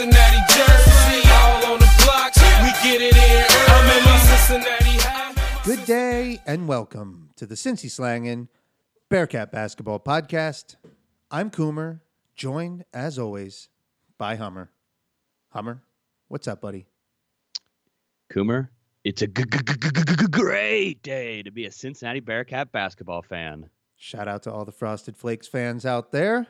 Cincinnati jersey, all on the block. We get it in. I'm in my Cincinnati hat. Good day and welcome to the Cincy Slangin' Bearcat Basketball Podcast. I'm Coomer, joined as always by Hummer. Hummer, what's up, buddy? Coomer, it's a g- g- g- great day to be a Cincinnati Bearcat basketball fan. Shout out to all the Frosted Flakes fans out there.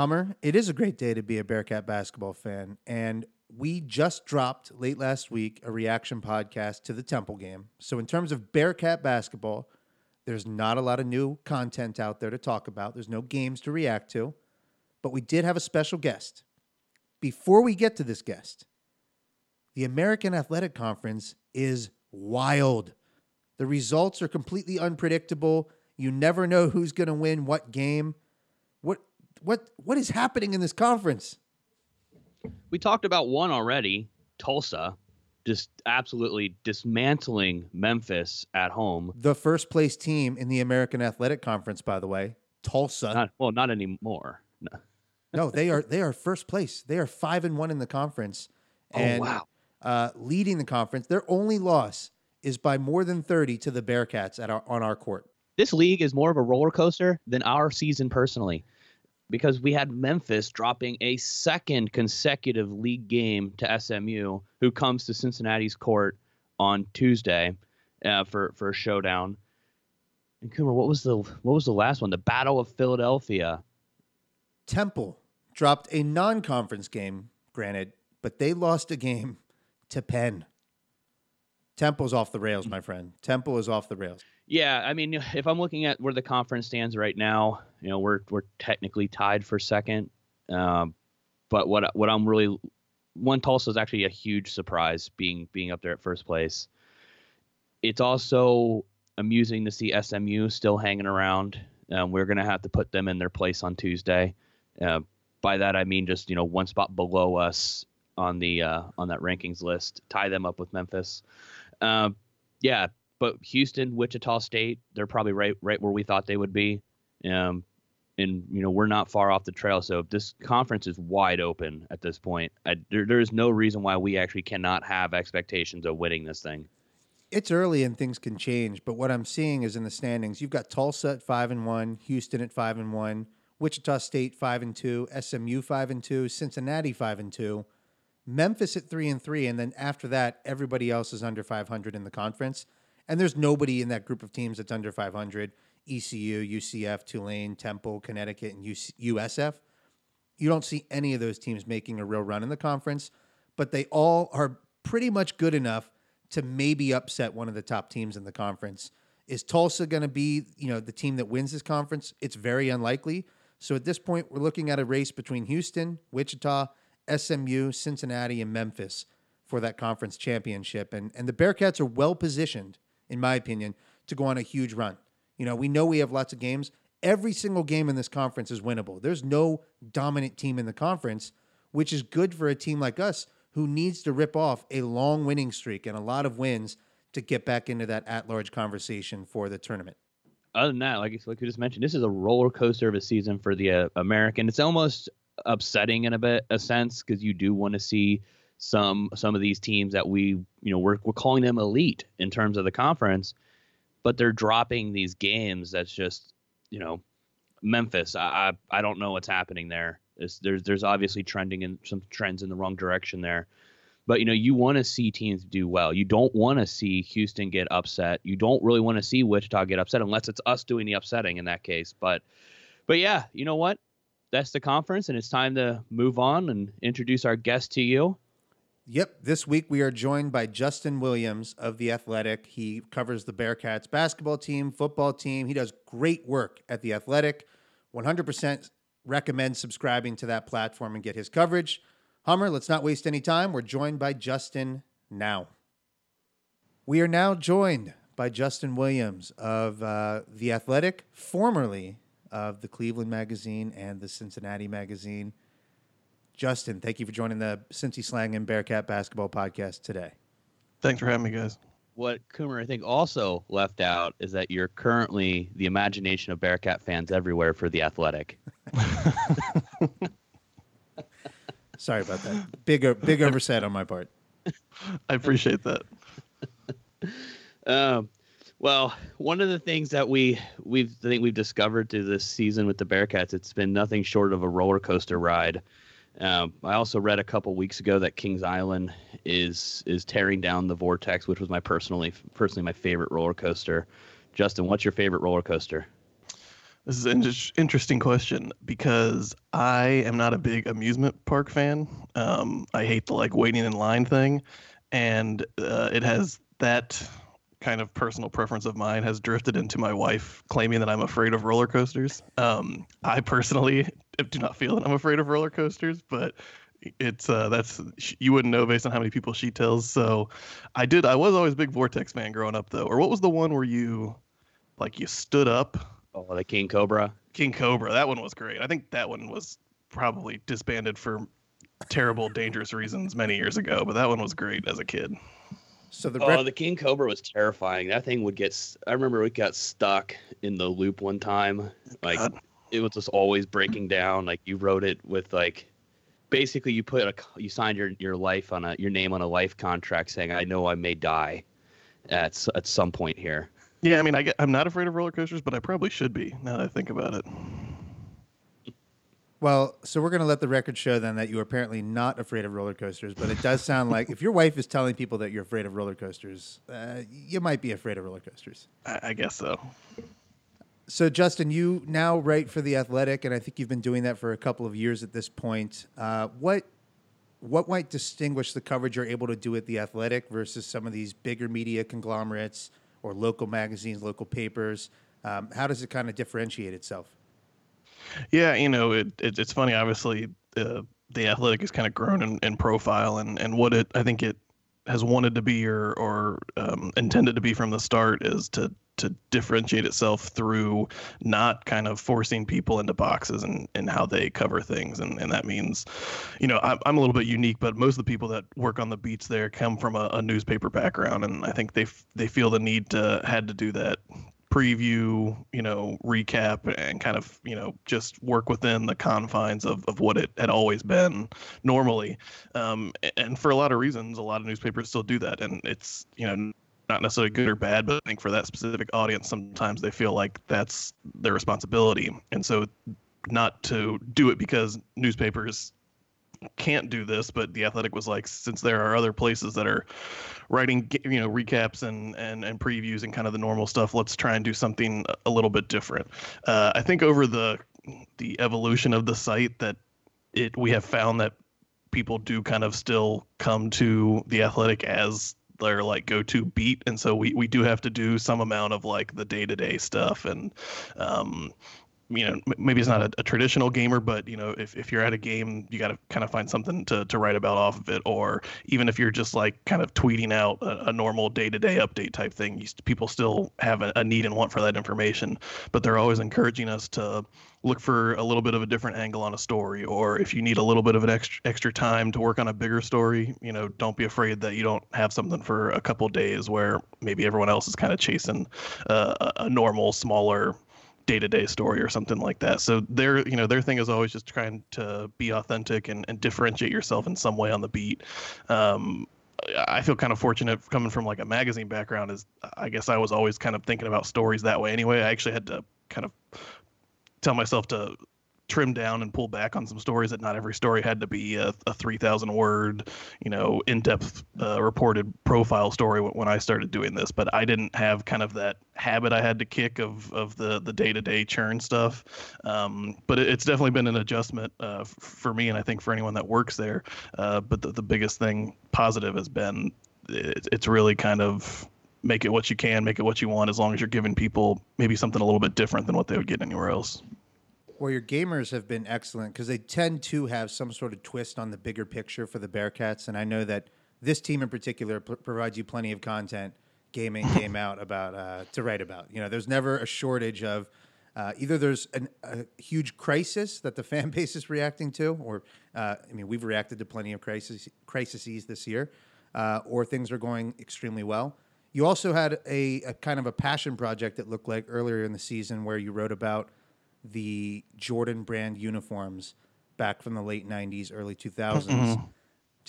Hummer, it is a great day to be a Bearcat basketball fan. And we just dropped late last week a reaction podcast to the Temple game. So, in terms of Bearcat basketball, there's not a lot of new content out there to talk about. There's no games to react to. But we did have a special guest. Before we get to this guest, the American Athletic Conference is wild. The results are completely unpredictable. You never know who's going to win what game. What what is happening in this conference? We talked about one already, Tulsa, just absolutely dismantling Memphis at home. The first place team in the American Athletic Conference, by the way, Tulsa. Not, well, not anymore. No. no, they are they are first place. They are five and one in the conference, and oh wow! uh, leading the conference. Their only loss is by more than thirty to the Bearcats at our on our court. This league is more of a roller coaster than our season personally, because we had Memphis dropping a second consecutive league game to SMU, who comes to Cincinnati's court on Tuesday uh, for for a showdown. And Coomer, what was the what was the last one? The Battle of Philadelphia. Temple dropped a non-conference game, granted, but they lost a game to Penn. Temple's off the rails, my friend. Temple is off the rails. Yeah, I mean, if I'm looking at where the conference stands right now, you know, we're we're technically tied for second. Um, but what what I'm really one Tulsa is actually a huge surprise being being up there at first place. It's also amusing to see SMU still hanging around. Um, we're gonna have to put them in their place on Tuesday. Uh, by that I mean just you know one spot below us on the uh, on that rankings list, tie them up with Memphis. Uh, yeah, but Houston, Wichita State, they're probably right right where we thought they would be. Um, and you know we're not far off the trail, so this conference is wide open at this point. I, there, there is no reason why we actually cannot have expectations of winning this thing. It's early and things can change, but what I'm seeing is in the standings, you've got Tulsa at five and one, Houston at five and one, Wichita State five and two, SMU five and two, Cincinnati five and two, Memphis at three and three, and then after that, everybody else is under 500 in the conference. And there's nobody in that group of teams that's under 500. ECU, UCF, Tulane, Temple, Connecticut, and USF. You don't see any of those teams making a real run in the conference, but they all are pretty much good enough to maybe upset one of the top teams in the conference. Is Tulsa going to be, you know, the team that wins this conference? It's very unlikely. So at this point, we're looking at a race between Houston, Wichita, SMU, Cincinnati, and Memphis for that conference championship. And and the Bearcats are well positioned, in my opinion, to go on a huge run. You know, we know we have lots of games. Every single game in this conference is winnable. There's no dominant team in the conference, which is good for a team like us who needs to rip off a long winning streak and a lot of wins to get back into that at-large conversation for the tournament. Other than that, like like we just mentioned, this is a roller coaster of a season for the uh, American. It's almost upsetting in a bit a sense because you do want to see some some of these teams that we you know we're we're calling them elite in terms of the conference, but they're dropping these games. That's just you know Memphis. I I, I don't know what's happening there. It's, there's there's obviously trending in some trends in the wrong direction there. But you know, you want to see teams do well. You don't want to see Houston get upset. You don't really want to see Wichita get upset unless it's us doing the upsetting in that case. But but yeah, you know what? That's the conference and it's time to move on and introduce our guest to you. Yep, this week we are joined by Justin Williams of The Athletic. He covers the Bearcats basketball team, football team. He does great work at The Athletic. 100% recommend subscribing to that platform and get his coverage. Hummer, let's not waste any time. We're joined by Justin now. We are now joined by Justin Williams of uh, The Athletic, formerly of the Cleveland Magazine and the Cincinnati Magazine. Justin, thank you for joining the Cincy Slangin' Bearcat Basketball Podcast today. Thanks for having me, guys. What Coomer I think also left out is that you're currently the imagination of Bearcat fans everywhere for the Athletic. Sorry about that. Big o- big oversight on my part. I appreciate that. Um, well, one of the things that we we've I think we've discovered through this season with the Bearcats, it's been nothing short of a roller coaster ride. Um, I also read a couple weeks ago that Kings Island is is tearing down the Vortex, which was my personally personally my favorite roller coaster. Justin, what's your favorite roller coaster? This is an interesting question because I am not a big amusement park fan. Um, I hate the like waiting in line thing, and uh, it has that kind of personal preference of mine has drifted into my wife claiming that I'm afraid of roller coasters. Um, I personally do not feel that I'm afraid of roller coasters, but it's uh that's you wouldn't know based on how many people she tells. So I did. I was always a big Vortex fan growing up though. Or what was the one where you like you stood up? Oh, the King Cobra. King Cobra. That one was great. I think that one was probably disbanded for terrible, dangerous reasons many years ago, but that one was great as a kid. So the Oh, rec- the King Cobra was terrifying. That thing would get. I remember we got stuck in the loop one time. Like God. It was just always breaking down. Like you wrote it with like, basically you put a you signed your your life on a your name on a life contract saying I know I may die, at at some point here. Yeah, I mean, I get, I'm not afraid of roller coasters, but I probably should be now that I think about it. well, so we're going to let the record show then that you're apparently not afraid of roller coasters, but it does sound like if your wife is telling people that you're afraid of roller coasters, uh, you might be afraid of roller coasters. I, I guess so. So, Justin, you now write for the Athletic, and I think you've been doing that for a couple of years at this point. Uh, what what might distinguish the coverage you're able to do at the Athletic versus some of these bigger media conglomerates or local magazines, local papers? Um, how does it kind of differentiate itself? Yeah, you know, it, it it's funny. Obviously, uh, the athletic has kind of grown in, in profile, and and what it I think it has wanted to be or or um, intended to be from the start is to to differentiate itself through not kind of forcing people into boxes and, and how they cover things and, and that means you know I'm, I'm a little bit unique but most of the people that work on the beats there come from a, a newspaper background and i think they f- they feel the need to had to do that preview, you know, recap and kind of, you know, just work within the confines of, of what it had always been normally. Um, and for a lot of reasons, a lot of newspapers still do that. And it's, you know, not necessarily good or bad, but I think for that specific audience, sometimes they feel like that's their responsibility. And so not to do it because newspapers can't do this, but the Athletic was like, since there are other places that are writing, you know, recaps and and and previews and kind of the normal stuff, let's try and do something a little bit different. Uh, I think over the the evolution of the site that it we have found that people do kind of still come to the Athletic as their like go-to beat and so we, we do have to do some amount of like the day-to-day stuff and um, you know, maybe it's not a, a traditional gamer, but you know, if, if you're at a game, you got to kind of find something to, to write about off of it. Or even if you're just like kind of tweeting out a, a normal day to day update type thing, you, people still have a, a need and want for that information. But they're always encouraging us to look for a little bit of a different angle on a story. Or if you need a little bit of an extra, extra time to work on a bigger story, you know, don't be afraid that you don't have something for a couple days where maybe everyone else is kind of chasing uh, a, a normal, smaller day-to-day story or something like that. So their you know their thing is always just trying to be authentic and, and differentiate yourself in some way on the beat. Um, i feel kind of fortunate coming from like a magazine background is i guess i was always kind of thinking about stories that way anyway. I actually had to kind of tell myself to trim down and pull back on some stories that not every story had to be a, a 3000 word you know in-depth uh, reported profile story when, i started doing this. But i didn't have kind of that habit i had to kick of of the the day-to-day churn stuff. Um, but it, it's definitely been an adjustment uh, for me and i think for anyone that works there. Uh, but the, the biggest thing positive has been it, it's really kind of make it what you can make it what you want as long as you're giving people maybe something a little bit different than what they would get anywhere else Well, your gamers have been excellent because they tend to have some sort of twist on the bigger picture for the Bearcats, and I know that this team in particular p- provides you plenty of content, game in, game out, about uh, to write about. You know, there's never a shortage of uh, either there's an, a huge crisis that the fan base is reacting to, or uh, I mean, we've reacted to plenty of crises crises this year, uh, or things are going extremely well. You also had a, a kind of a passion project that looked like earlier in the season where you wrote about the Jordan brand uniforms back from the late '90s, early 2000s.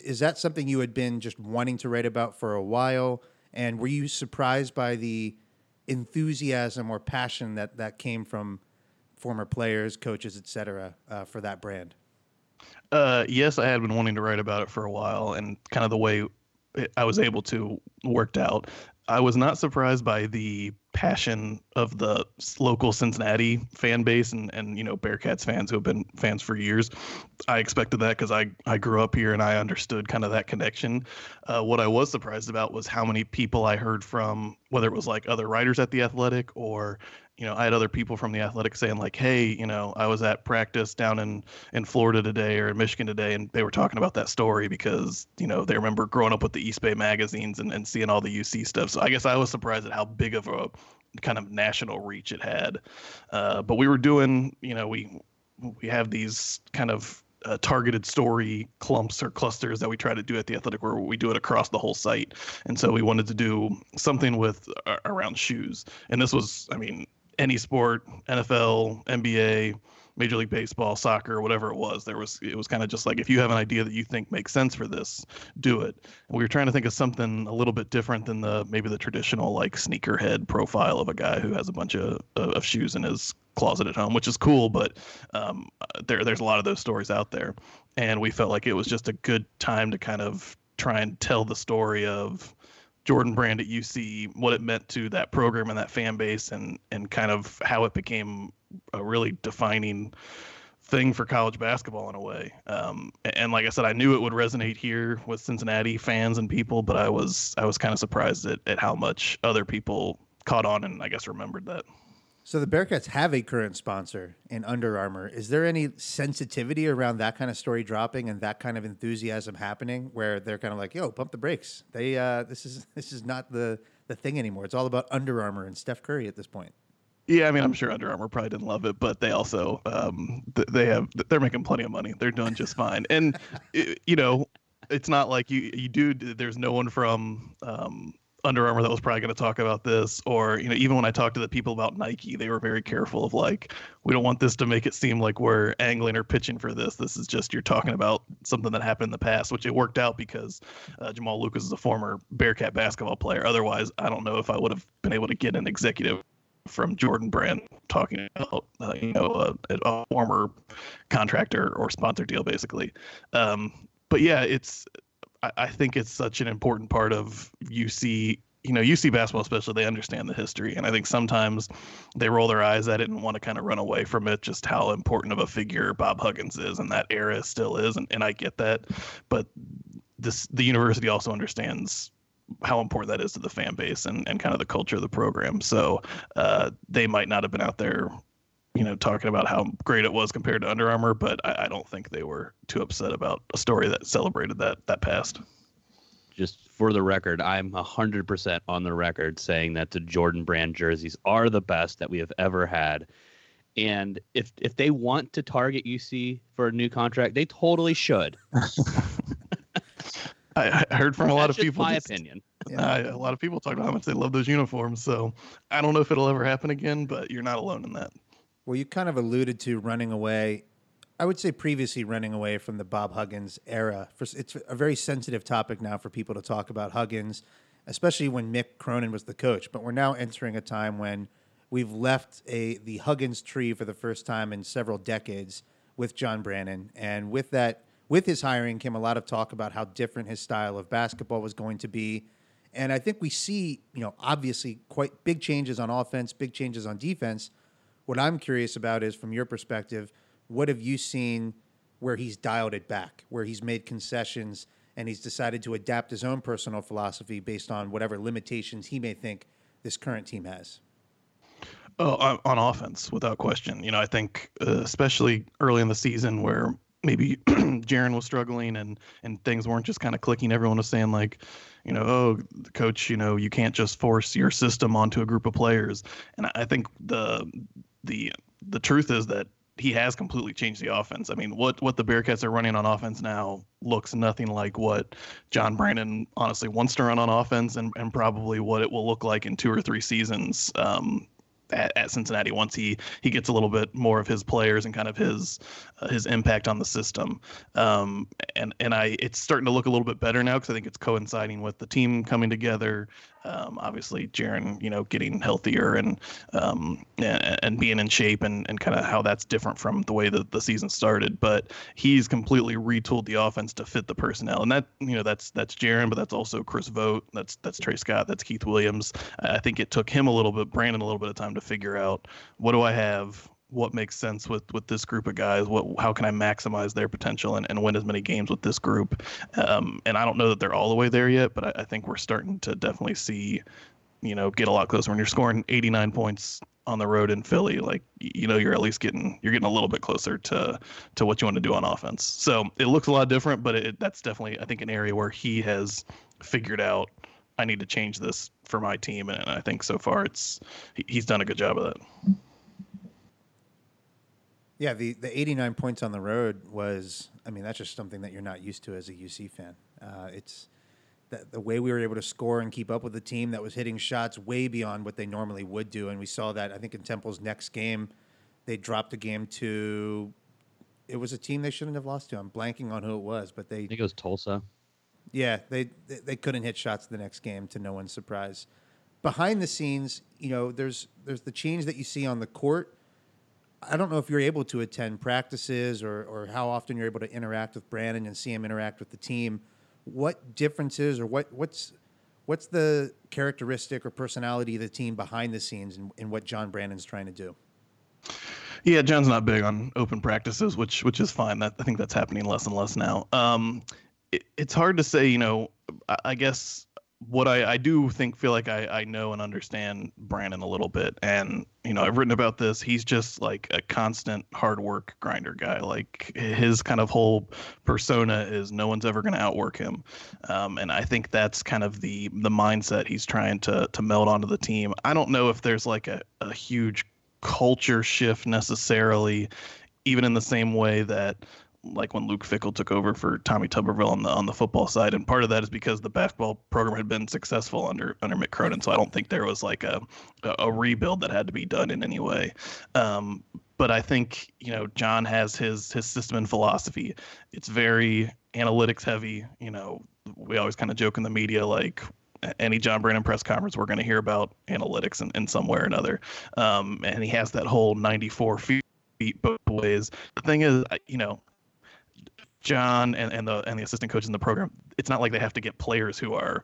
Is that something you had been just wanting to write about for a while? And were you surprised by the enthusiasm or passion that that came from former players, coaches, et cetera, uh, for that brand? Uh, yes, I had been wanting to write about it for a while, and kind of the way it, I was able to worked out. I was not surprised by the passion of the local Cincinnati fan base and, and you know Bearcats fans who have been fans for years. I expected that because I, I grew up here and I understood kind of that connection. Uh, what I was surprised about was how many people I heard from, whether it was like other writers at the Athletic or you know, I had other people from the athletic saying like, "Hey, you know, I was at practice down in in Florida today or in Michigan today, and they were talking about that story because you know they remember growing up with the Eastbay magazines and, and seeing all the UC stuff. So I guess I was surprised at how big of a kind of national reach it had. Uh, but we were doing, you know, we we have these kind of uh, targeted story clumps or clusters that we try to do at the athletic where we do it across the whole site and so we wanted to do something with uh, around shoes and this was i mean any sport, NFL, NBA, Major League Baseball, soccer, whatever it was. There was it was kind of just like if you have an idea that you think makes sense for this, do it. And we were trying to think of something a little bit different than the maybe the traditional like sneakerhead profile of a guy who has a bunch of of shoes in his closet at home, which is cool, but um, there there's a lot of those stories out there, and we felt like it was just a good time to kind of try and tell the story of Jordan Brand at UC, what it meant to that program and that fan base, and and kind of how it became a really defining thing for college basketball in a way. Um, and like I said, I knew it would resonate here with Cincinnati fans and people, but I was I was kind of surprised at, at how much other people caught on and I guess remembered that. So the Bearcats have a current sponsor in Under Armour. Is there any sensitivity around that kind of story dropping and that kind of enthusiasm happening, where they're kind of like, "Yo, pump the brakes." They uh, this is this is not the the thing anymore. It's all about Under Armour and Steph Curry at this point. Yeah, I mean, I'm sure Under Armour probably didn't love it, but they also um, they have they're making plenty of money. They're doing just fine, and you know, it's not like you you do. There's no one from um, under Armour that was probably going to talk about this, or you know, even when I talked to the people about Nike, they were very careful of like, we don't want this to make it seem like we're angling or pitching for this. This is just you're talking about something that happened in the past, which it worked out because uh, Jamal Lucas is a former Bearcat basketball player. Otherwise, I don't know if I would have been able to get an executive from Jordan Brand talking about uh, you know a, a, former contractor or sponsor deal, basically. Um, but yeah, it's I, I think it's such an important part of UC you know, UC basketball especially, they understand the history, and I think sometimes they roll their eyes at it and want to kind of run away from it. Just how important of a figure Bob Huggins is, and that era still is, and, and I get that, but this the university also understands how important that is to the fan base and, and kind of the culture of the program. So uh, they might not have been out there you know, talking about how great it was compared to Under Armour, but I, I don't think they were too upset about a story that celebrated that that past. Just for the record, I'm hundred percent on the record saying that the Jordan Brand jerseys are the best that we have ever had. And if if they want to target UC for a new contract, they totally should. I, I, heard from a lot of people. My just, opinion. Yeah. a lot of people talk about how much they love those uniforms. So I don't know if it'll ever happen again, but you're not alone in that. Well, you kind of alluded to running away. I would say previously running away from the Bob Huggins era. It's a very sensitive topic now for people to talk about Huggins, especially when Mick Cronin was the coach. But we're now entering a time when we've left a the Huggins tree for the first time in several decades with John Brannen, and with that, with his hiring came a lot of talk about how different his style of basketball was going to be. And I think we see, you know, obviously quite big changes on offense, big changes on defense. What I'm curious about is, from your perspective, what have you seen where he's dialed it back, where he's made concessions and he's decided to adapt his own personal philosophy based on whatever limitations he may think this current team has? Oh, on offense, without question. You know, I think uh, especially early in the season where maybe Jarron was struggling and and things weren't just kind of clicking. Everyone was saying like, you know, oh, coach, you know, you can't just force your system onto a group of players. And I think the the the truth is that he has completely changed the offense. I mean, what what the Bearcats are running on offense now looks nothing like what John Brannen honestly wants to run on offense, and and probably what it will look like in two or three seasons. Um, at, at Cincinnati once he he gets a little bit more of his players and kind of his uh, his impact on the system. Um, and and I it's starting to look a little bit better now because I think it's coinciding with the team coming together. Um, obviously, Jarron, you know, getting healthier and um, and, and being in shape and, and kind of how that's different from the way that the season started. But he's completely retooled the offense to fit the personnel, and that you know that's that's Jarron, but that's also Chris Vogt, that's that's Tre Scott, that's Keith Williams. I think it took him a little bit, Brannen, a little bit of time to figure out what do I have, what makes sense with with this group of guys? What how can i maximize their potential and, and win as many games with this group? Um, and i don't know that they're all the way there yet but I, I, think we're starting to definitely see you know get a lot closer. When you're scoring 89 points on the road in philly like you know you're at least getting you're getting a little bit closer to to what you want to do on offense. So it looks a lot different but it, that's definitely i think an area where he has figured out i need to change this for my team and i think so far it's he's done a good job of that yeah, the, the 89 points on the road was, I mean, that's just something that you're not used to as a UC fan. Uh, it's the, the way we were able to score and keep up with the team that was hitting shots way beyond what they normally would do. And we saw that, I think, in Temple's next game, they dropped the game to, it was a team they shouldn't have lost to. I'm blanking on who it was, but they. I think it was Tulsa. Yeah, they, they, they couldn't hit shots the next game to no one's surprise. Behind the scenes, you know, there's there's the change that you see on the court I don't know if you're able to attend practices or, or how often you're able to interact with Brannen and see him interact with the team. What differences or what what's what's the characteristic or personality of the team behind the scenes and, and what John Brannen's trying to do? Yeah, John's not big on open practices, which which is fine. That I think that's happening less and less now. Um, it, it's hard to say. You know, I, I guess what I, I do think feel like I, I know and understand Brannen a little bit. And, you know, I've written about this. He's just like a constant hard work grinder guy. Like his kind of whole persona is no one's ever going to outwork him. Um, and I think that's kind of the the mindset he's trying to to meld onto the team. I don't know if there's like a, a huge culture shift necessarily, even in the same way that like when Luke Fickell took over for Tommy Tuberville on the on the football side, and part of that is because the basketball program had been successful under under Mick Cronin. So I don't think there was like a a rebuild that had to be done in any way. Um, but I think you know John has his his system and philosophy. It's very analytics heavy. You know, we always kind of joke in the media like any John Brannen press conference, we're going to hear about analytics in, in some way or another. Um, and he has that whole 94 feet both ways. The thing is, you know, John and, and the and the assistant coaches in the program, it's not like they have to get players who are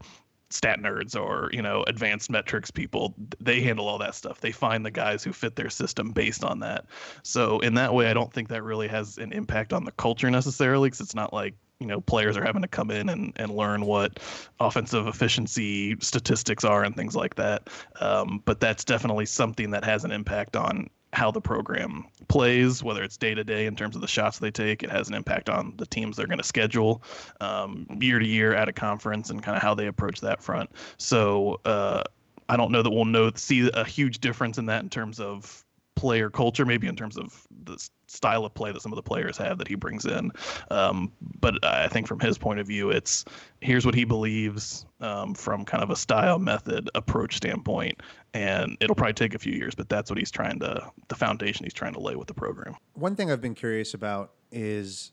stat nerds or you know advanced metrics people. They handle all that stuff. They find the guys who fit their system based on that. So in that way i don't think that really has an impact on the culture necessarily because it's not like you know players are having to come in and, and learn what offensive efficiency statistics are and things like that. Um, but that's definitely something that has an impact on how the program plays, whether it's day to day in terms of the shots they take. It has an impact on the teams they're going to schedule um, year to year at a conference and kind of how they approach that front. So uh, I don't know that we'll know see a huge difference in that in terms of player culture, maybe in terms of the style of play that some of the players have that he brings in. Um, but I think from his point of view, it's here's what he believes um, from kind of a style, method, approach standpoint, and it'll probably take a few years, but that's what he's trying to the foundation he's trying to lay with the program. One thing I've been curious about is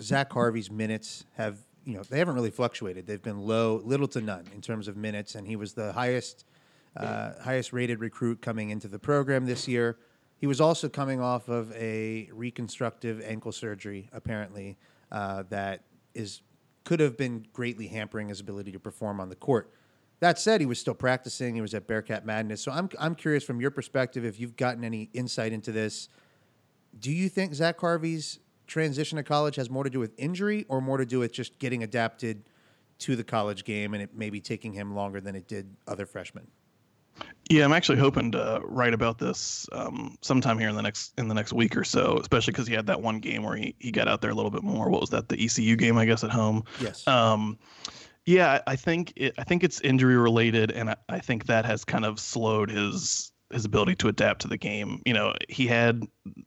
Zach Harvey's minutes have you know they haven't really fluctuated. They've been low, little to none in terms of minutes, and he was the highest uh, highest rated recruit coming into the program this year. He was also coming off of a reconstructive ankle surgery, apparently, uh, that is could have been greatly hampering his ability to perform on the court. That said, he was still practicing. He was at Bearcat Madness. So I'm I'm curious from your perspective if you've gotten any insight into this. Do you think Zach Harvey's transition to college has more to do with injury or more to do with just getting adapted to the college game and it maybe taking him longer than it did other freshmen? Yeah, I'm actually hoping to write about this um, sometime here in the next in the next week or so, especially because he had that one game where he, he got out there a little bit more. What was that? The ECU game, I guess, at home. Yes. Um, yeah, I think it, I think it's injury related, and I, I think that has kind of slowed his his ability to adapt to the game. You know, he had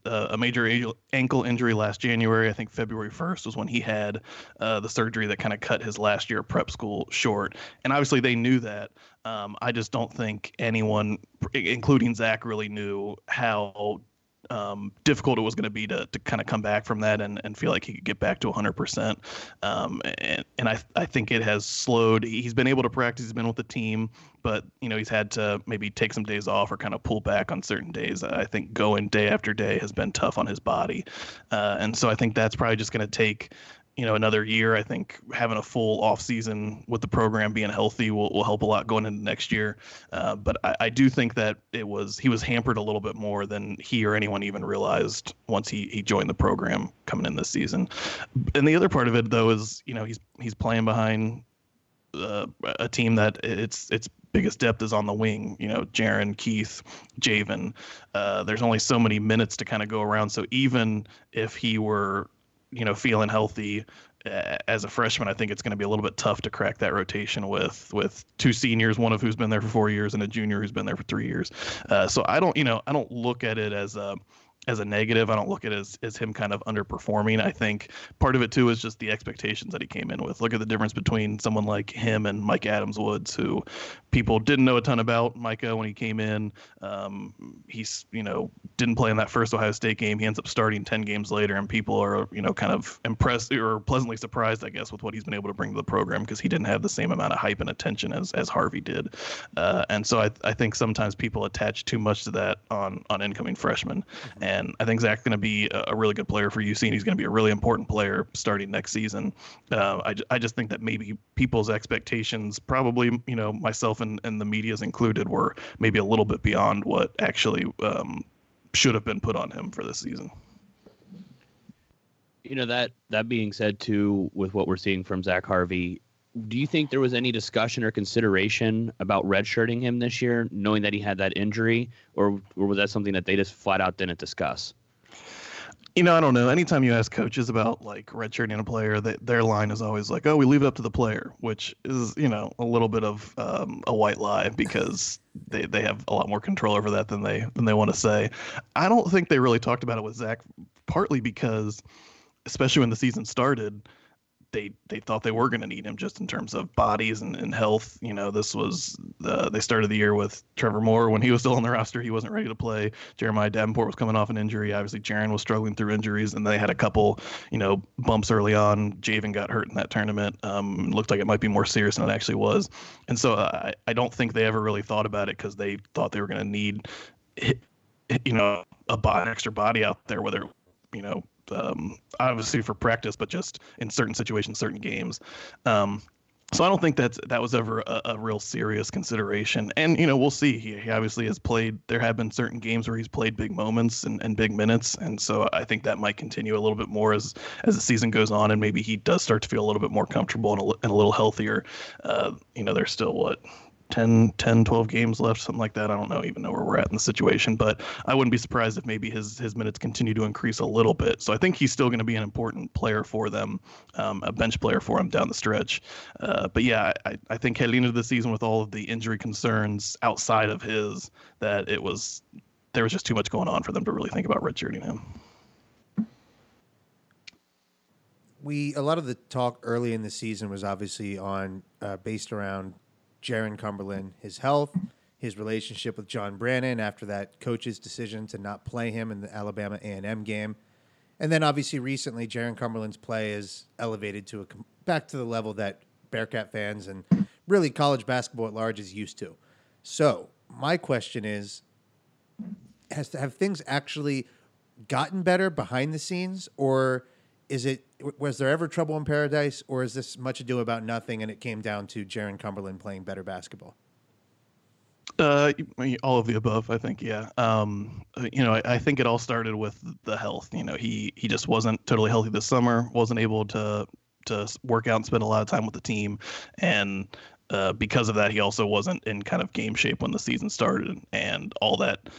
uh, a major ankle injury last January. I think February 1st was when he had uh, the surgery that kind of cut his last year of prep school short. And obviously, they knew that. Um, I just don't think anyone, including Zach, really knew how um, difficult it was going to be to, to kind of come back from that and, and feel like he could get back to 100%. Um, and and I, I think it has slowed. He's been able to practice, he's been with the team, but, you know, he's had to maybe take some days off or kind of pull back on certain days. I think going day after day has been tough on his body. Uh, and so I think that's probably just going to take you know another year. I think having a full off season with the program being healthy will, will help a lot going into next year. Uh, but I, I, do think that it was he was hampered a little bit more than he or anyone even realized once he, he joined the program coming in this season. And the other part of it though is you know he's he's playing behind uh, a team that its its biggest depth is on the wing. You know, Jarron, Keith, Jaevin. Uh, there's only so many minutes to kind of go around. So even if he were you know, feeling healthy uh, as a freshman, I think it's going to be a little bit tough to crack that rotation with with two seniors, one of who's been there for four years, and a junior who's been there for three years. Uh, so I don't, you know, I don't look at it as a as a negative. I don't look at it as, as him kind of underperforming. I think part of it too is just the expectations that he came in with. Look at the difference between someone like him and Mika Adams-Woods, who people didn't know a ton about Mika when he came in. Um, he's, you know, didn't play in that first Ohio State game. He ends up starting 10 games later, and people are, you know, kind of impressed or pleasantly surprised, I guess, with what he's been able to bring to the program because he didn't have the same amount of hype and attention as, as Harvey did. Uh, and so I, I think sometimes people attach too much to that on, on incoming freshmen. Mm-hmm. And I think Zach's going to be a, really good player for UC, and he's going to be a really important player starting next season. Uh, I, I just think that maybe people's expectations, probably, you know, myself and, and the media's included were maybe a little bit beyond what actually um, should have been put on him for this season. You know that that being said, too, with what we're seeing from Zach Harvey, do you think there was any discussion or consideration about redshirting him this year, knowing that he had that injury, or or was that something that they just flat out didn't discuss? You know, I don't know. Anytime you ask coaches about like redshirting a player, their line is always like, "Oh, we leave it up to the player," which is you know a little bit of um, a white lie because they, they have a lot more control over that than they than they want to say. I don't think they really talked about it with Zach, partly because, especially when the season started, they they thought they were going to need him just in terms of bodies and, and health. You know, this was the they started the year with Trevor Moore when he was still on the roster. He wasn't ready to play. Jeremiah Davenport was coming off an injury. Obviously, Jarron was struggling through injuries, and they had a couple you know bumps early on. Jaevin got hurt in that tournament. Um, looked like it might be more serious than it actually was, and so I I don't think they ever really thought about it because they thought they were going to need. You know, a an extra body out there, whether you know um, obviously for practice, but just in certain situations, certain games. Um, so I don't think that that was ever a, a, real serious consideration. And you know, we'll see. He, he, obviously has played. There have been certain games where he's played big moments and, and big minutes, and so I think that might continue a little bit more as as the season goes on, and maybe he does start to feel a little bit more comfortable and a, and a little healthier. Uh, you know, there's still what 10, 10, 12 games left, something like that. I don't know even know where we're at in the situation, but I wouldn't be surprised if maybe his his minutes continue to increase a little bit. So I think he's still going to be an important player for them, um, a bench player for him down the stretch. Uh, but yeah, I, I think heading into the season with all of the injury concerns outside of his, that it was there was just too much going on for them to really think about redshirting him. We a lot of the talk early in the season was obviously on uh, based around Jarron Cumberland, his health, his relationship with John Brannen after that coach's decision to not play him in the Alabama A&M game. And then obviously recently, Jarron Cumberland's play is elevated to a back to the level that Bearcat fans and really college basketball at large is used to. So my question is, has to have things actually gotten better behind the scenes, or is it was there ever trouble in paradise, or is this much ado about nothing, and it came down to Jarron Cumberland playing better basketball? Uh, all of the above, I think. Yeah. Um, you know, I, I, think it all started with the health. You know, he he just wasn't totally healthy this summer. wasn't able to to work out and spend a lot of time with the team, and uh, because of that, he also wasn't in kind of game shape when the season started, and all that uh,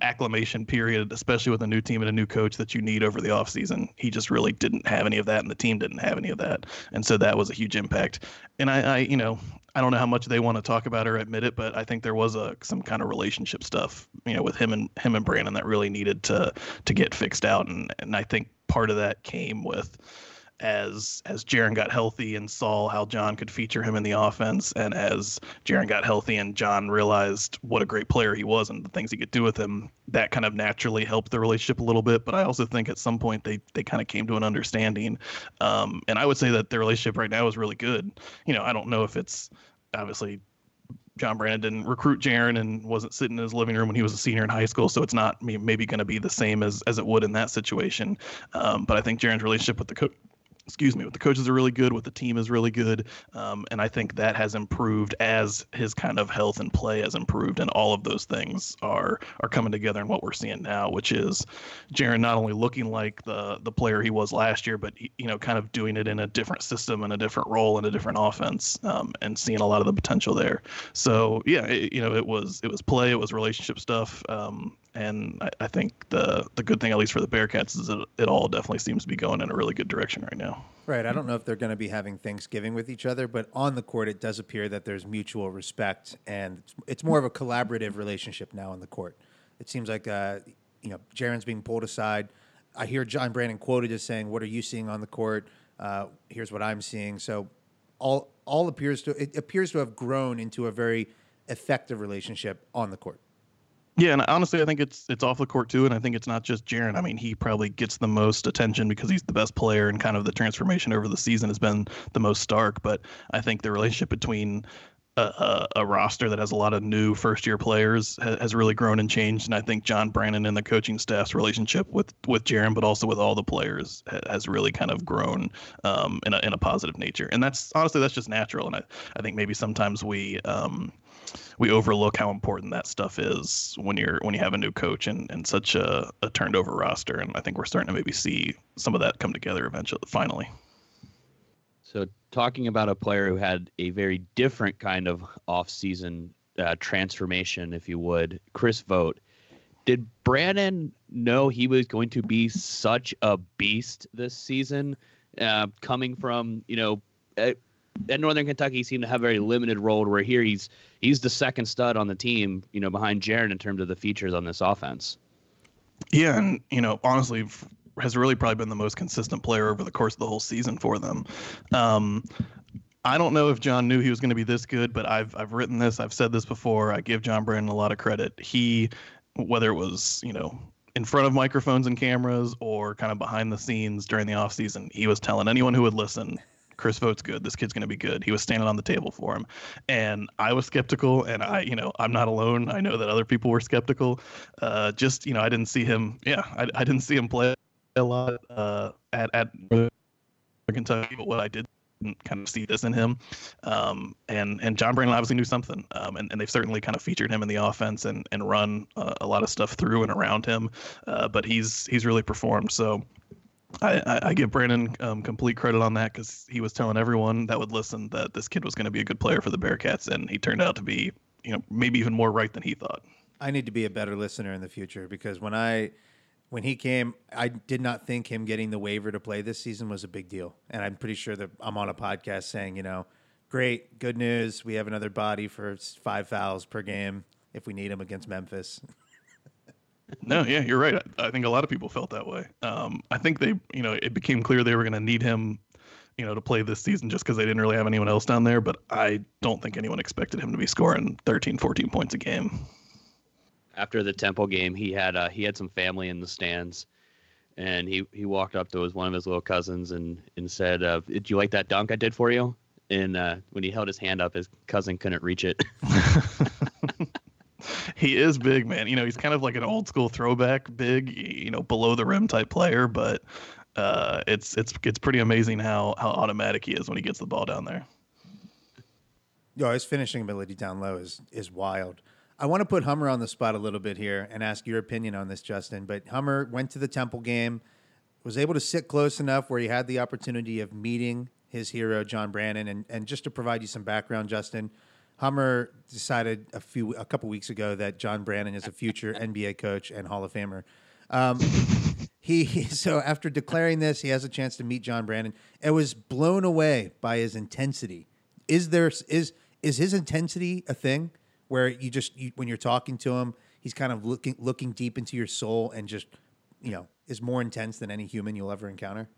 acclimation period, especially with a new team and a new coach that you need over the offseason. He just really didn't have any of that, and the team didn't have any of that, and so that was a huge impact. And I, I you know, I don't know how much they want to talk about or admit it, but I think there was a some kind of relationship stuff, you know, with him and him and Brannen that really needed to to get fixed out, and and I think part of that came with as as Jarron got healthy and saw how John could feature him in the offense, and as Jarron got healthy and John realized what a great player he was and the things he could do with him, that kind of naturally helped the relationship a little bit. But I also think at some point they they kind of came to an understanding, um, and I would say that their relationship right now is really good. You know, I don't know if it's obviously John Brannen didn't recruit Jarron and wasn't sitting in his living room when he was a senior in high school, so it's not maybe going to be the same as as it would in that situation. Um, but I think Jarron's relationship with the coach excuse me, with the coaches are really good, with the team is really good, um, and I think that has improved as his kind of health and play has improved, and all of those things are are coming together in what we're seeing now, which is Jarron not only looking like the the player he was last year, but you know, kind of doing it in a different system and a different role and a different offense, um, and seeing a lot of the potential there. So yeah, it, you know, it was it was play, it was relationship stuff, um, and I, I, think the the good thing, at least for the Bearcats, is that it all definitely seems to be going in a really good direction right now. Right. I don't know if they're going to be having Thanksgiving with each other, but on the court, it does appear that there's mutual respect, and it's, more of a collaborative relationship now on the court. It seems like uh, you know Jarron's being pulled aside. I hear John Brannen quoted as saying, "What are you seeing on the court? Uh, here's what I'm seeing." So all all appears to it appears to have grown into a very effective relationship on the court. Yeah, and honestly, I think it's it's off the court too, and I think it's not just Jarron. I mean, he probably gets the most attention because he's the best player, and kind of the transformation over the season has been the most stark. But I think the relationship between a, a, roster that has a lot of new first year players ha, has really grown and changed, and I think John Brannen and the coaching staff's relationship with with Jarron, but also with all the players, ha, has really kind of grown um, in a in a positive nature. And that's honestly that's just natural, and I I think maybe sometimes we. Um, we overlook how important that stuff is when you're when you have a new coach and, and such a, a turned over roster. And I think we're starting to maybe see some of that come together eventually finally. So talking about a player who had a very different kind of off-season uh, transformation, if you would, Chris Vogt. Did Brannen know he was going to be such a beast this season? Uh, coming from you know at Northern Kentucky he seemed to have a very limited role. Where here he's he's the second stud on the team, you know, behind Jarron in terms of the features on this offense. Yeah, and you know, honestly, has really probably been the most consistent player over the course of the whole season for them. Um, I don't know if John knew he was going to be this good, but I've I've written this, I've said this before. I give John Brannen a lot of credit. He, whether it was you know in front of microphones and cameras or kind of behind the scenes during the offseason, he was telling anyone who would listen, Chris Vogt's good. This kid's going to be good. He was standing on the table for him. And I was skeptical, and I, you know, I'm not alone. I know that other people were skeptical. Uh, just, you know, I didn't see him. Yeah, I, I didn't see him play a lot uh, at, at Kentucky, but what I did kind of see this in him. Um, and and John Brannen obviously knew something, um, and, and they've certainly kind of featured him in the offense and and run uh, a lot of stuff through and around him. Uh, but he's he's really performed. So I, I, give Brannen um, complete credit on that because he was telling everyone that would listen that this kid was going to be a good player for the Bearcats, and he turned out to be, you know, maybe even more right than he thought. I need to be a better listener in the future because when I when he came, I did not think him getting the waiver to play this season was a big deal, and I'm pretty sure that I'm on a podcast saying, you know, great, good news, we have another body for five fouls per game if we need him against Memphis. No, yeah, you're right. I, I, think a lot of people felt that way. Um, I think they, you know, it became clear they were going to need him, you know, to play this season just because they didn't really have anyone else down there. But I don't think anyone expected him to be scoring 13, 14 points a game. After the Temple game, he had uh, he had some family in the stands, and he, he walked up to his one of his little cousins and and said, uh, "Did you like that dunk I did for you?" And uh, when he held his hand up, his cousin couldn't reach it. he is big, man. You know, he's kind of like an old school throwback, big, you know, below the rim type player, but uh, it's it's it's pretty amazing how how automatic he is when he gets the ball down there. Yo, his finishing ability down low is is wild. I want to put Hummer on the spot a little bit here and ask your opinion on this, Justin. But Hummer went to the Temple game, was able to sit close enough where he had the opportunity of meeting his hero, John Brannen. And, and just to provide you some background, Justin, Hummer decided a few a couple weeks ago that John Brannen is a future NBA coach and Hall of Famer. Um, he so after declaring this, he has a chance to meet John Brannen. It was blown away by his intensity. Is there is is his intensity a thing where you just you, when you're talking to him, he's kind of looking looking deep into your soul and just you know is more intense than any human you'll ever encounter?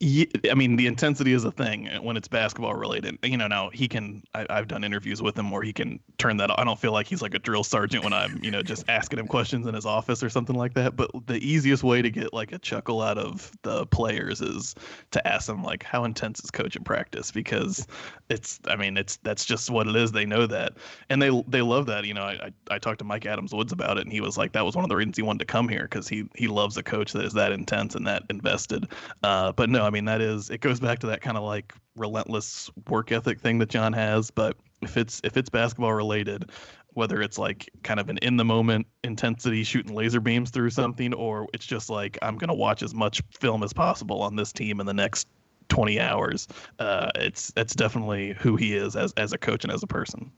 I mean, the intensity is a thing when it's basketball related. You know, now he can. I, I've done interviews with him where he can turn that. I don't feel like he's like a drill sergeant when I'm, you know, just asking him questions in his office or something like that. But the easiest way to get like a chuckle out of the players is to ask them like, how intense is coach in practice? Because it's. I mean, it's that's just what it is. They know that, and they they love that. You know, I I, I talked to Mike Adams Woods about it, and he was like, that was one of the reasons he wanted to come here because he he loves a coach that is that intense and that invested. Uh, but no, I mean that is it goes back to that kind of like relentless work ethic thing that John has. But if it's if it's basketball related, whether it's like kind of an in the moment intensity shooting laser beams through something, or it's just like I'm gonna watch as much film as possible on this team in the next 20 hours. Uh, it's that's definitely who he is as as a coach and as a person.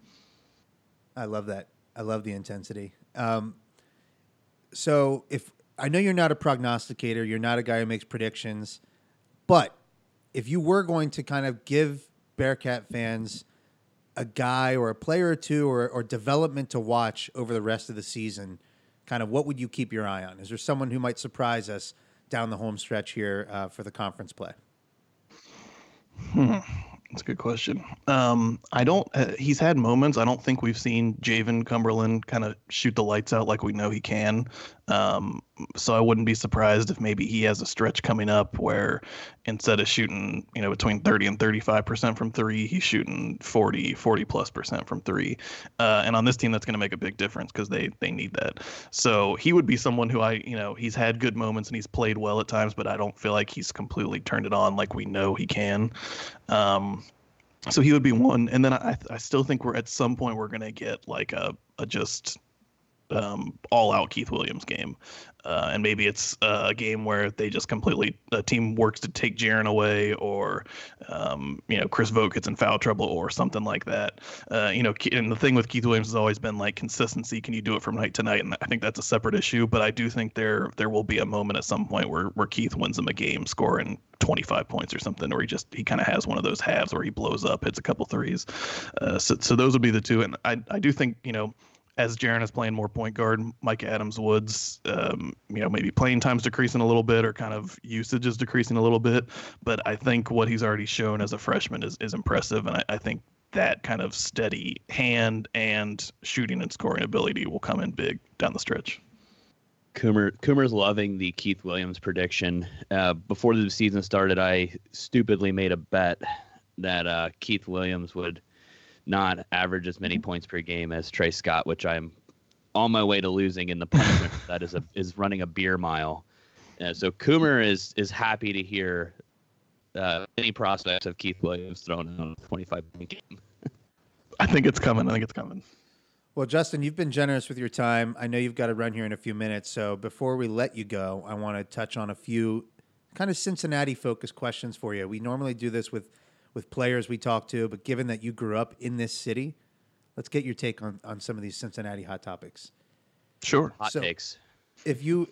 I love that. I love the intensity. Um, so if I know you're not a prognosticator, you're not a guy who makes predictions, but if you were going to kind of give Bearcat fans a guy or a player or two or, or development to watch over the rest of the season, kind of what would you keep your eye on? Is there someone who might surprise us down the home stretch here uh, for the conference play? That's a good question. Um, I don't. Uh, he's had moments. I don't think we've seen Jaevin Cumberland kind of shoot the lights out like we know he can. Um, so I wouldn't be surprised if maybe he has a stretch coming up where instead of shooting, you know, between 30 and 35 percent from three, he's shooting 40, 40 plus percent from three. Uh, and on this team, that's going to make a big difference because they they need that. So he would be someone who I, you know, he's had good moments and he's played well at times, but I don't feel like he's completely turned it on like we know he can. Um, so he would be one, and then I I still think we're at some point we're gonna get like a, a just um, all out Keith Williams game. Uh, and maybe it's uh, a game where they just completely a team works to take Jarron away, or um, you know Chris Vogt gets in foul trouble, or something like that. Uh, you know, and the thing with Keith Williams has always been like consistency. Can you do it from night to night? And I think that's a separate issue. But I do think there there will be a moment at some point where where Keith wins them a game, scoring 25 points or something, or he just he kind of has one of those halves where he blows up, hits a couple threes. Uh, so so those would be the two. And I I do think you know as Jarron is playing more point guard, Mika Adams-Woods, um, you know, maybe playing time's decreasing a little bit or kind of usage is decreasing a little bit. But I think what he's already shown as a freshman is, is impressive. And I, I think that kind of steady hand and shooting and scoring ability will come in big down the stretch. Coomer Coomer's loving the Keith Williams prediction. Uh, before the season started, I stupidly made a bet that uh, Keith Williams would not average as many points per game as Tre Scott, which I'm on my way to losing. And the punishment that is a, is running a beer mile. Uh, so Coomer is is happy to hear uh, any prospects of Keith Williams thrown in a 25 point game. I think it's coming. I think it's coming. Well, Justin, you've been generous with your time. I know you've got to run here in a few minutes. So before we let you go, I want to touch on a few kind of Cincinnati focused questions for you. We normally do this with with players we talk to, but given that you grew up in this city, let's get your take on, on some of these Cincinnati hot topics. Sure. Hot So- takes. If you,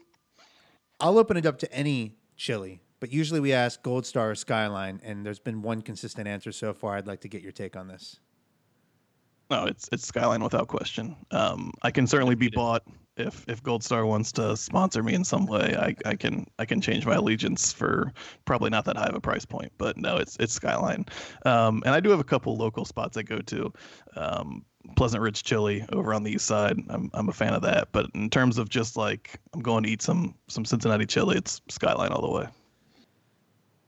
I'll open it up to any chili, but usually we ask Gold Star or Skyline, and there's been one consistent answer so far. I'd like to get your take on this. No, it's it's Skyline without question. Um, I can certainly be bought if if Gold Star wants to sponsor me in some way. I, I can I can change my allegiance for probably not that high of a price point, but no, it's it's Skyline. Um, and I do have a couple local spots I go to. Um, Pleasant Ridge Chili over on the east side. I'm I'm a fan of that. But in terms of just like I'm going to eat some some Cincinnati chili, it's Skyline all the way.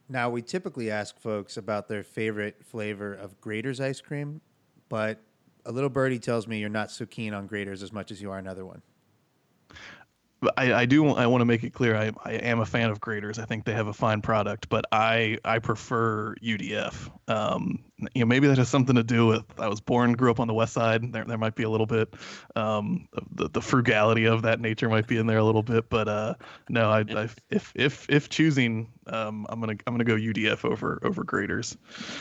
Now, we typically ask folks about their favorite flavor of Graeter's ice cream, but a little birdie tells me you're not so keen on Graeter's as much as you are another one. I, I do I want to make it clear I, I am a fan of Graeter's. I think they have a fine product, but I I prefer UDF. Um, you know maybe that has something to do with I was born grew up on the west side. There there might be a little bit um, the the frugality of that nature might be in there a little bit, but uh, no I, I if if if choosing um, I'm gonna I'm gonna go UDF over over Graeter's,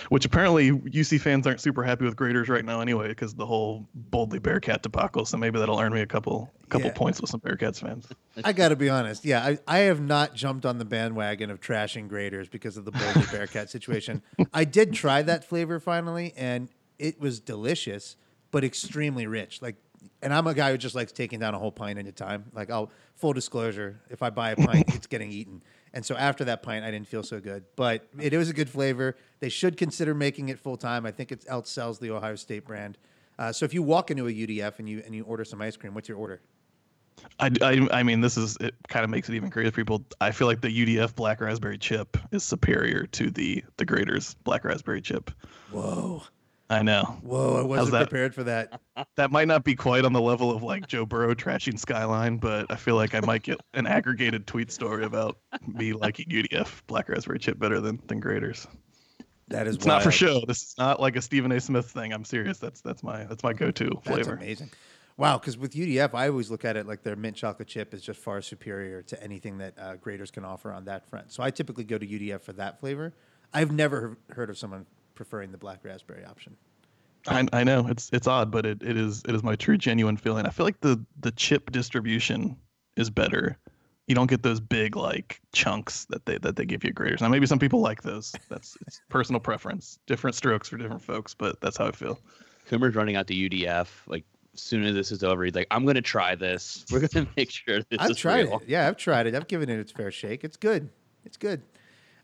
which apparently UC fans aren't super happy with Graeter's right now anyway because the whole boldly Bearcat debacle. So maybe that'll earn me a couple couple Yeah. points with some Bearcats fans. I got to be honest. Yeah, I, I have not jumped on the bandwagon of trashing Graeter's because of the Boulder Bearcat situation. I did try that flavor finally, and it was delicious, but extremely rich. Like, and I'm a guy who just likes taking down a whole pint at a time. Like, I'll full disclosure, if I buy a pint, it's getting eaten. And so after that pint, I didn't feel so good, but it, was a good flavor. They should consider making it full time. I think it outsells the Ohio State brand. Uh, so if you walk into a UDF and you and you order some ice cream, what's your order? I, I, I mean, this is it. Kind of makes it even crazier. People, I feel like the UDF black raspberry chip is superior to the the Graeter's black raspberry chip. Whoa. I know. Whoa, I wasn't prepared for that. That might not be quite on the level of like Joe Burrow trashing Skyline, but I feel like I might get an aggregated tweet story about me liking UDF Black Raspberry Chip better than than Graeter's. That is it's wild. not for show. This is not like a Stephen A. Smith thing. I'm serious. That's that's my that's my go-to flavor. That's amazing. Wow, because with UDF, I always look at it like their mint chocolate chip is just far superior to anything that uh, Graeter's can offer on that front. So I typically go to UDF for that flavor. I've never heard of someone preferring the black raspberry option. I, I know it's it's odd, but it, it is it is my true genuine feeling. I feel like the the chip distribution is better. You don't get those big like chunks that they that they give you Graeter's. Now maybe some people like those. That's personal preference. Different strokes for different folks, but that's how I feel. Coomer's running out to UDF like as soon as this is over, he's like, "I'm gonna try this. We're gonna make sure this I've is tried real." it. Yeah, I've tried it. I've given it its fair shake. It's good. It's good.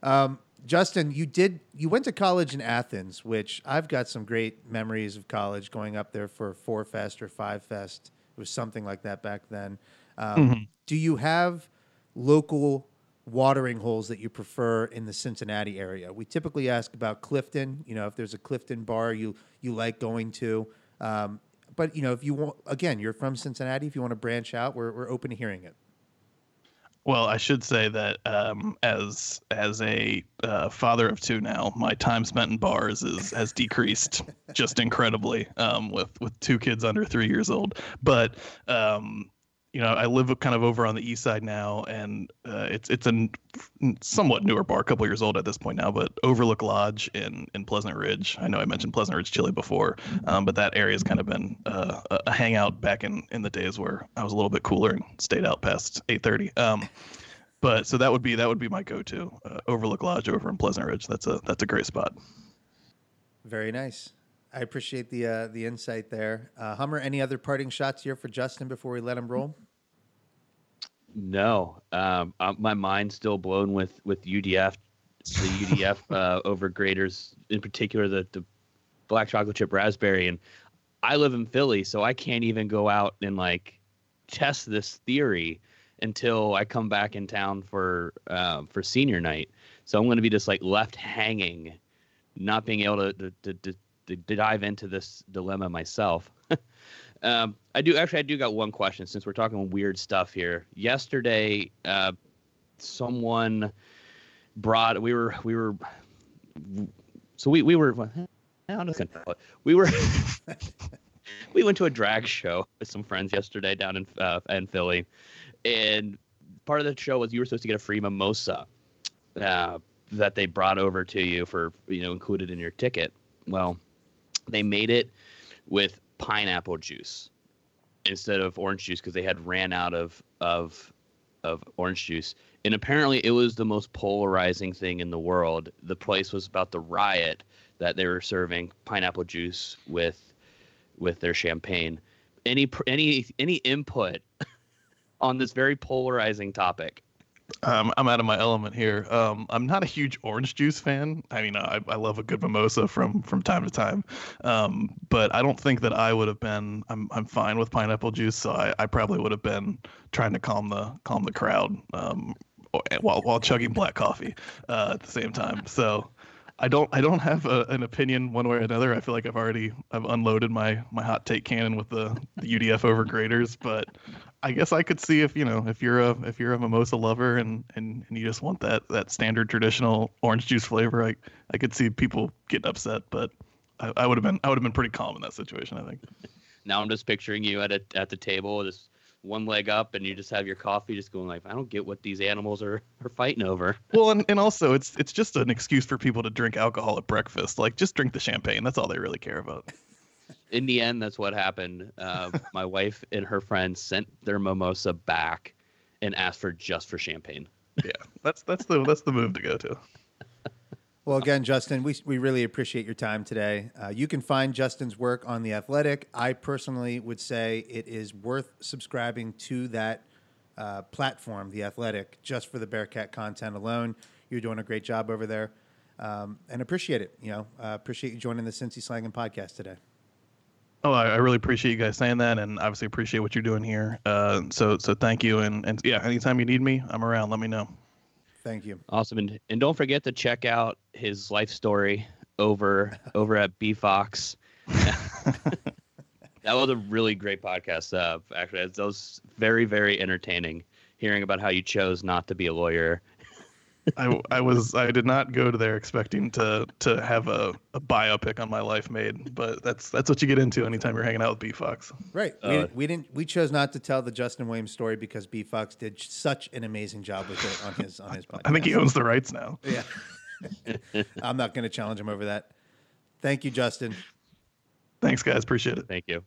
Um, Justin, you did you went to college in Athens, which I've got some great memories of college going up there for Four Fest or Five Fest. It was something like that back then. Um, mm-hmm. Do you have local watering holes that you prefer in the Cincinnati area? We typically ask about Clifton. You know, if there's a Clifton bar you you like going to. Um, but you know, if you want, again, you're from Cincinnati. If you want to branch out, we're we're open to hearing it. Well, I should say that um, as as a uh, father of two now, my time spent in bars is has decreased just incredibly um, with with two kids under three years old. But um, you know, I live kind of over on the east side now, and uh, it's it's a somewhat newer bar, a couple years old at this point now, but Overlook Lodge in in Pleasant Ridge. I know I mentioned Pleasant Ridge Chili before, um, but that area has kind of been uh, a hangout back in in the days where I was a little bit cooler and stayed out past 8:30. Um, but so that would be that would be my go-to uh, Overlook Lodge over in Pleasant Ridge. That's a that's a great spot. Very nice. I appreciate the uh, the insight there. Uh, Hummer, any other parting shots here for Justin before we let him roll? No, um, uh, my mind's still blown with with UDF, the UDF uh, over Graeter's in particular the the black chocolate chip raspberry. And I live in Philly, so I can't even go out and like test this theory until I come back in town for um, for senior night. So I'm going to be just like left hanging, not being able to to, to, to, to dive into this dilemma myself. Um, I do actually. I do got one question since we're talking weird stuff here. Yesterday, uh, someone brought. We were. We were. So we we were. We were. we went to a drag show with some friends yesterday down in uh, in Philly, and part of the show was you were supposed to get a free mimosa uh, that they brought over to you for you know included in your ticket. Well, they made it with pineapple juice instead of orange juice because they had ran out of of of orange juice. And apparently, it was the most polarizing thing in the world. The place was about the riot that they were serving pineapple juice with with their champagne. Any any any input on this very polarizing topic? Um, I'm out of my element here. Um, I'm not a huge orange juice fan. I mean, I, I love a good mimosa from from time to time, um, but I don't think that I would have been. I'm I'm fine with pineapple juice, so I, I probably would have been trying to calm the calm the crowd um, while while chugging black coffee uh, at the same time. So I don't I don't have a, an opinion one way or another. I feel like I've already I've unloaded my my hot take cannon with the, the UDF over Graeter's, but I guess I could see if you know if you're a if you're a mimosa lover and and, and you just want that that standard traditional orange juice flavor, I I could see people getting upset, but I, I would have been I would have been pretty calm in that situation. I think. Now I'm just picturing you at a, at the table, just one leg up and you just have your coffee just going like i don't get what these animals are, are fighting over well and, and also it's it's just an excuse for people to drink alcohol at breakfast like just drink the champagne that's all they really care about in the end that's what happened uh, my wife and her friends sent their mimosa back and asked for just for champagne yeah that's that's the that's the move to go to Well, again, Justin, we, we really appreciate your time today. Uh, you can find Justin's work on The Athletic. I personally would say it is worth subscribing to that uh, platform, The Athletic, just for the Bearcat content alone. You're doing a great job over there, um, and appreciate it. You know, uh, appreciate you joining the Cincy Slangin' podcast today. Oh, I, I really appreciate you guys saying that, and obviously appreciate what you're doing here. Uh, so, so thank you, and and yeah, anytime you need me, I'm around. Let me know. Thank you. Awesome, and and don't forget to check out his life story over over at B Fox. that was a really great podcast. Uh, actually, it was very very entertaining hearing about how you chose not to be a lawyer. I, I was I did not go to there expecting to to have a, a biopic on my life made, but that's that's what you get into anytime you're hanging out with B Fox. Right. we, Uh, didn't, we didn't. We chose not to tell the Justin Williams story because B Fox did such an amazing job with it on his on his podcast. I think he owns the rights now. Yeah. I'm not going to challenge him over that. Thank you, Justin. Thanks, guys. Appreciate it. Thank you.